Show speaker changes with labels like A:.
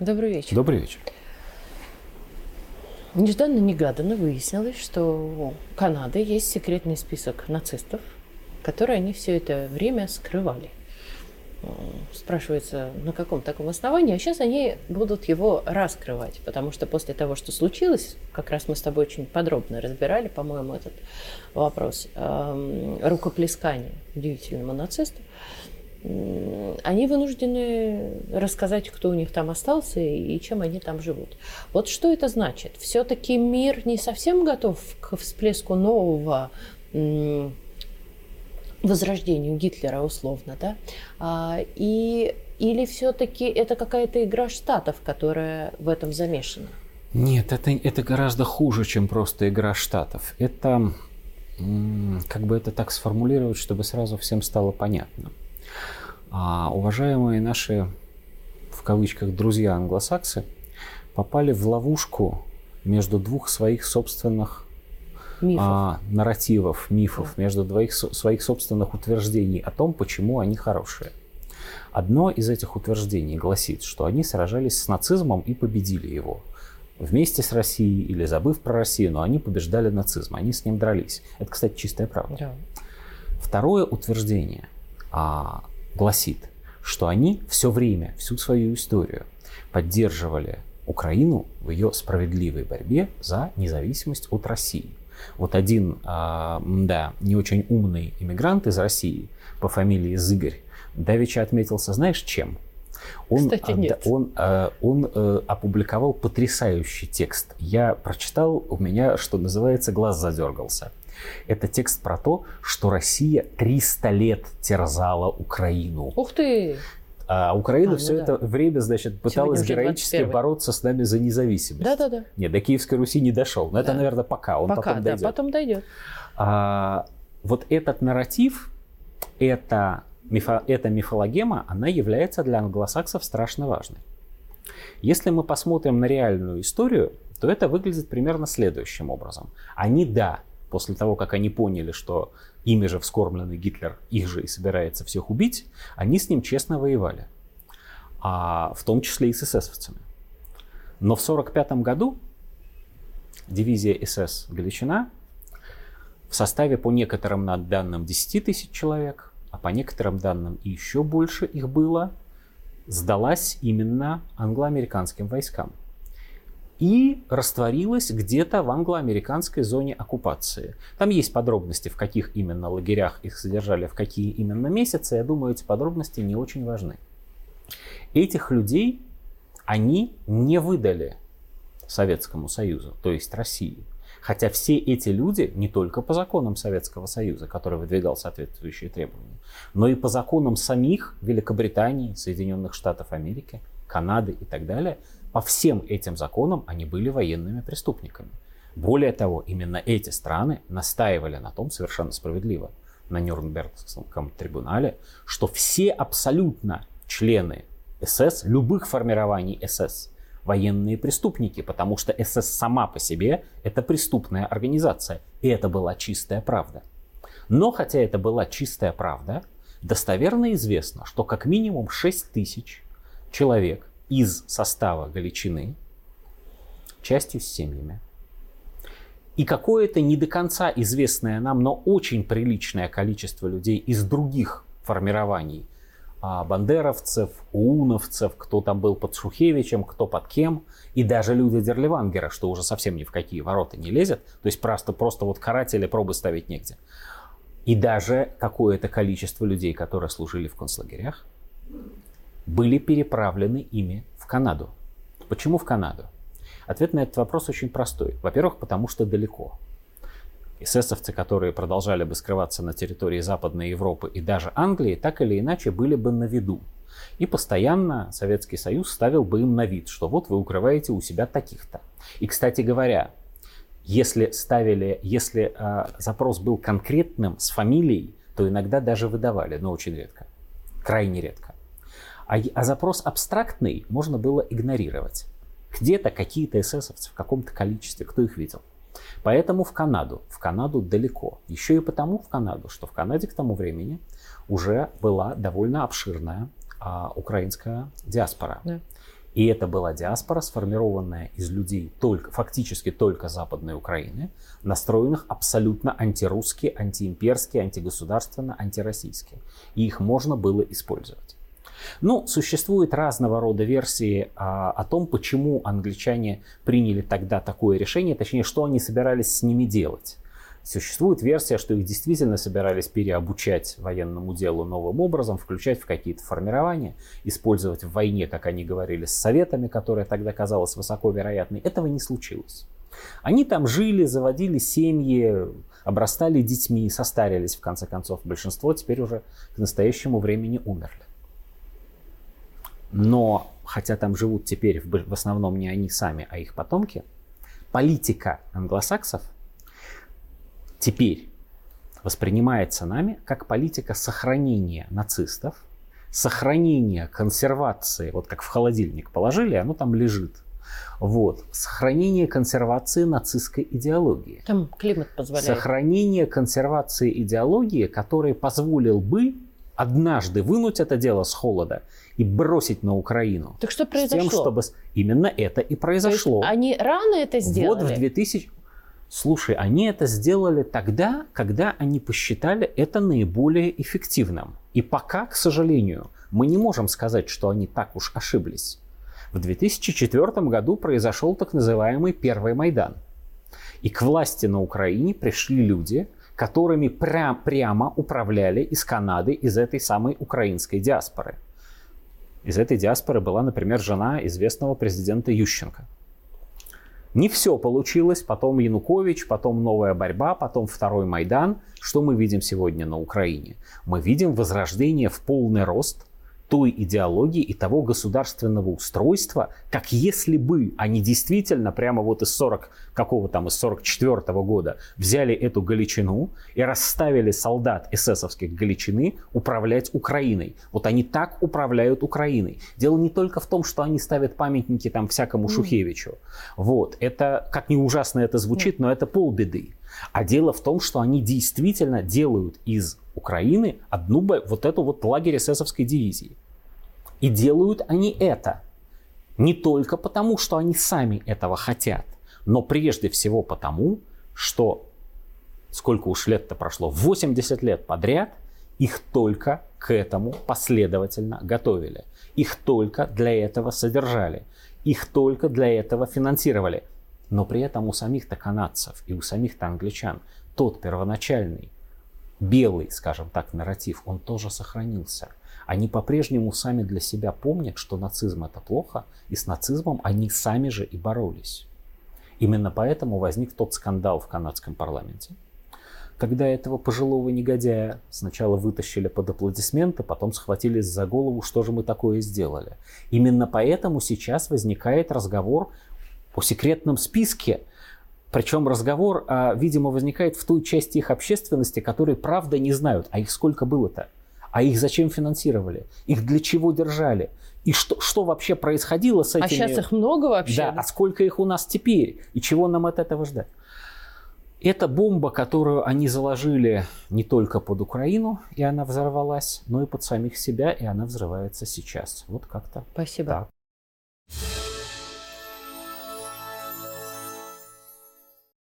A: Добрый вечер.
B: Добрый вечер.
A: Нежданно-негаданно выяснилось, что у Канады есть секретный список нацистов, который они все это время скрывали. Спрашивается, на каком таком основании, а сейчас они будут его раскрывать, потому что после того, что случилось, как раз мы с тобой очень подробно разбирали, по-моему, этот вопрос, э, рукоплескание удивительному нацисту, они вынуждены рассказать, кто у них там остался и чем они там живут. Вот что это значит? Все-таки мир не совсем готов к всплеску нового возрождению Гитлера условно, да? А, и, или все-таки это какая-то игра штатов, которая в этом замешана?
B: Нет, это, это гораздо хуже, чем просто игра штатов. Это, как бы это так сформулировать, чтобы сразу всем стало понятно. А уважаемые наши, в кавычках, друзья англосаксы попали в ловушку между двух своих собственных мифов. А, нарративов, мифов, да. между двоих, своих собственных утверждений о том, почему они хорошие. Одно из этих утверждений гласит, что они сражались с нацизмом и победили его. Вместе с Россией или забыв про Россию, но они побеждали нацизм, они с ним дрались. Это, кстати, чистая правда. Да. Второе утверждение а, гласит, что они все время, всю свою историю поддерживали Украину в ее справедливой борьбе за независимость от России. Вот один, э, да, не очень умный иммигрант из России по фамилии Зыгорь давеча отметился, знаешь, чем?
A: Он, Кстати, нет.
B: он, он, он э, опубликовал потрясающий текст. Я прочитал, у меня, что называется, глаз задергался. Это текст про то, что Россия 300 лет терзала Украину.
A: Ух ты!
B: А Украина а, ну все да. это время, значит, пыталась героически бороться с нами за независимость.
A: Да, да, да.
B: Нет, до Киевской Руси не дошел. Но да. это, наверное, пока. Он
A: пока,
B: потом дойдет.
A: Да, потом дойдет.
B: А, вот этот нарратив, это, мифо, эта мифологема, она является для англосаксов страшно важной. Если мы посмотрим на реальную историю, то это выглядит примерно следующим образом. Они, да, после того, как они поняли, что ими же вскормленный Гитлер их же и собирается всех убить, они с ним честно воевали, а в том числе и с эсэсовцами. Но в 1945 году дивизия СС «Галичина» в составе по некоторым данным 10 тысяч человек, а по некоторым данным и еще больше их было, сдалась именно англо-американским войскам и растворилась где-то в англо-американской зоне оккупации. Там есть подробности, в каких именно лагерях их содержали, в какие именно месяцы. Я думаю, эти подробности не очень важны. Этих людей они не выдали Советскому Союзу, то есть России. Хотя все эти люди не только по законам Советского Союза, который выдвигал соответствующие требования, но и по законам самих Великобритании, Соединенных Штатов Америки, Канады и так далее, по всем этим законам они были военными преступниками. Более того, именно эти страны настаивали на том совершенно справедливо на Нюрнбергском трибунале, что все абсолютно члены СС, любых формирований СС, военные преступники, потому что СС сама по себе это преступная организация. И это была чистая правда. Но хотя это была чистая правда, достоверно известно, что как минимум 6 тысяч человек из состава Галичины, частью с семьями. И какое-то не до конца известное нам, но очень приличное количество людей из других формирований, а, бандеровцев, уновцев, кто там был под Шухевичем, кто под кем, и даже люди Дерливангера, что уже совсем ни в какие ворота не лезет, то есть просто, просто вот каратели пробы ставить негде. И даже какое-то количество людей, которые служили в концлагерях, были переправлены ими в Канаду. Почему в Канаду? Ответ на этот вопрос очень простой. Во-первых, потому что далеко. Эсэсовцы, которые продолжали бы скрываться на территории Западной Европы и даже Англии, так или иначе были бы на виду. И постоянно Советский Союз ставил бы им на вид, что вот вы укрываете у себя таких-то. И, кстати говоря, если ставили, если э, запрос был конкретным с фамилией, то иногда даже выдавали, но очень редко, крайне редко. А, а запрос абстрактный можно было игнорировать. Где-то какие-то эсэсовцы в каком-то количестве, кто их видел. Поэтому в Канаду. В Канаду далеко. Еще и потому в Канаду, что в Канаде к тому времени уже была довольно обширная а, украинская диаспора. Да. И это была диаспора, сформированная из людей только, фактически только Западной Украины, настроенных абсолютно антирусски, антиимперски, антигосударственно, антироссийски. И их можно было использовать. Ну, существуют разного рода версии а, о том, почему англичане приняли тогда такое решение, точнее, что они собирались с ними делать. Существует версия, что их действительно собирались переобучать военному делу новым образом, включать в какие-то формирования, использовать в войне, как они говорили, с советами, которая тогда казалась высоко вероятной. Этого не случилось. Они там жили, заводили семьи, обрастали детьми, состарились в конце концов. Большинство теперь уже к настоящему времени умерли. Но, хотя там живут теперь в основном не они сами, а их потомки, политика англосаксов теперь воспринимается нами как политика сохранения нацистов, сохранения консервации, вот как в холодильник положили, оно там лежит. Вот. Сохранение консервации нацистской идеологии.
A: Там климат позволяет.
B: Сохранение консервации идеологии, который позволил бы однажды вынуть это дело с холода и бросить на Украину.
A: Так что произошло?
B: С тем, чтобы... Именно это и произошло.
A: они рано это сделали?
B: Вот в 2000... Слушай, они это сделали тогда, когда они посчитали это наиболее эффективным. И пока, к сожалению, мы не можем сказать, что они так уж ошиблись. В 2004 году произошел так называемый Первый Майдан. И к власти на Украине пришли люди, которыми прям, прямо управляли из Канады, из этой самой украинской диаспоры. Из этой диаспоры была, например, жена известного президента Ющенко. Не все получилось, потом Янукович, потом новая борьба, потом второй Майдан. Что мы видим сегодня на Украине? Мы видим возрождение в полный рост той идеологии и того государственного устройства, как если бы они действительно прямо вот из 40 какого там из 44 -го года взяли эту Галичину и расставили солдат эсэсовских Галичины управлять Украиной. Вот они так управляют Украиной. Дело не только в том, что они ставят памятники там всякому Шухевичу. Вот. Это, как ни ужасно это звучит, но это полбеды. А дело в том, что они действительно делают из Украины одну вот эту вот лагерь эсэсовской дивизии. И делают они это не только потому, что они сами этого хотят, но прежде всего потому, что сколько уж лет-то прошло, 80 лет подряд их только к этому последовательно готовили. Их только для этого содержали. Их только для этого финансировали. Но при этом у самих-то канадцев и у самих-то англичан тот первоначальный белый, скажем так, нарратив, он тоже сохранился. Они по-прежнему сами для себя помнят, что нацизм это плохо, и с нацизмом они сами же и боролись. Именно поэтому возник тот скандал в канадском парламенте, когда этого пожилого негодяя сначала вытащили под аплодисменты, потом схватились за голову, что же мы такое сделали. Именно поэтому сейчас возникает разговор о секретном списке, причем разговор, а, видимо, возникает в той части их общественности, которые правда не знают, а их сколько было-то, а их зачем финансировали, их для чего держали, и что, что вообще происходило с а этими...
A: А сейчас их много вообще?
B: Да, а сколько их у нас теперь, и чего нам от этого ждать? Это бомба, которую они заложили не только под Украину, и она взорвалась, но и под самих себя, и она взрывается сейчас. Вот как-то
A: Спасибо. Так.